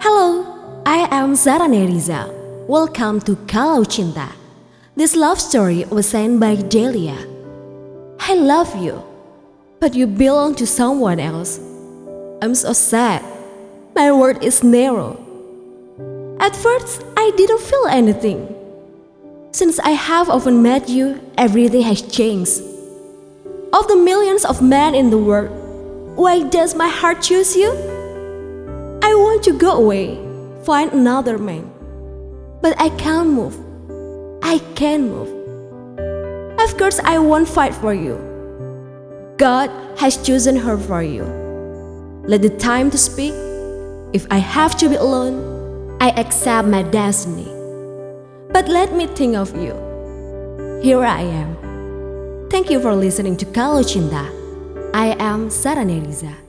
Hello, I am Zara Neriza. Welcome to Kalau Cinta. This love story was sent by Delia. I love you, but you belong to someone else. I'm so sad. My world is narrow. At first, I didn't feel anything. Since I have often met you, everything has changed. Of the millions of men in the world, why does my heart choose you? I want to go away, find another man. But I can't move. I can't move. Of course, I won't fight for you. God has chosen her for you. Let the time to speak. If I have to be alone, I accept my destiny. But let me think of you. Here I am. Thank you for listening to Kalau Cinta. I am Sarah Neriza.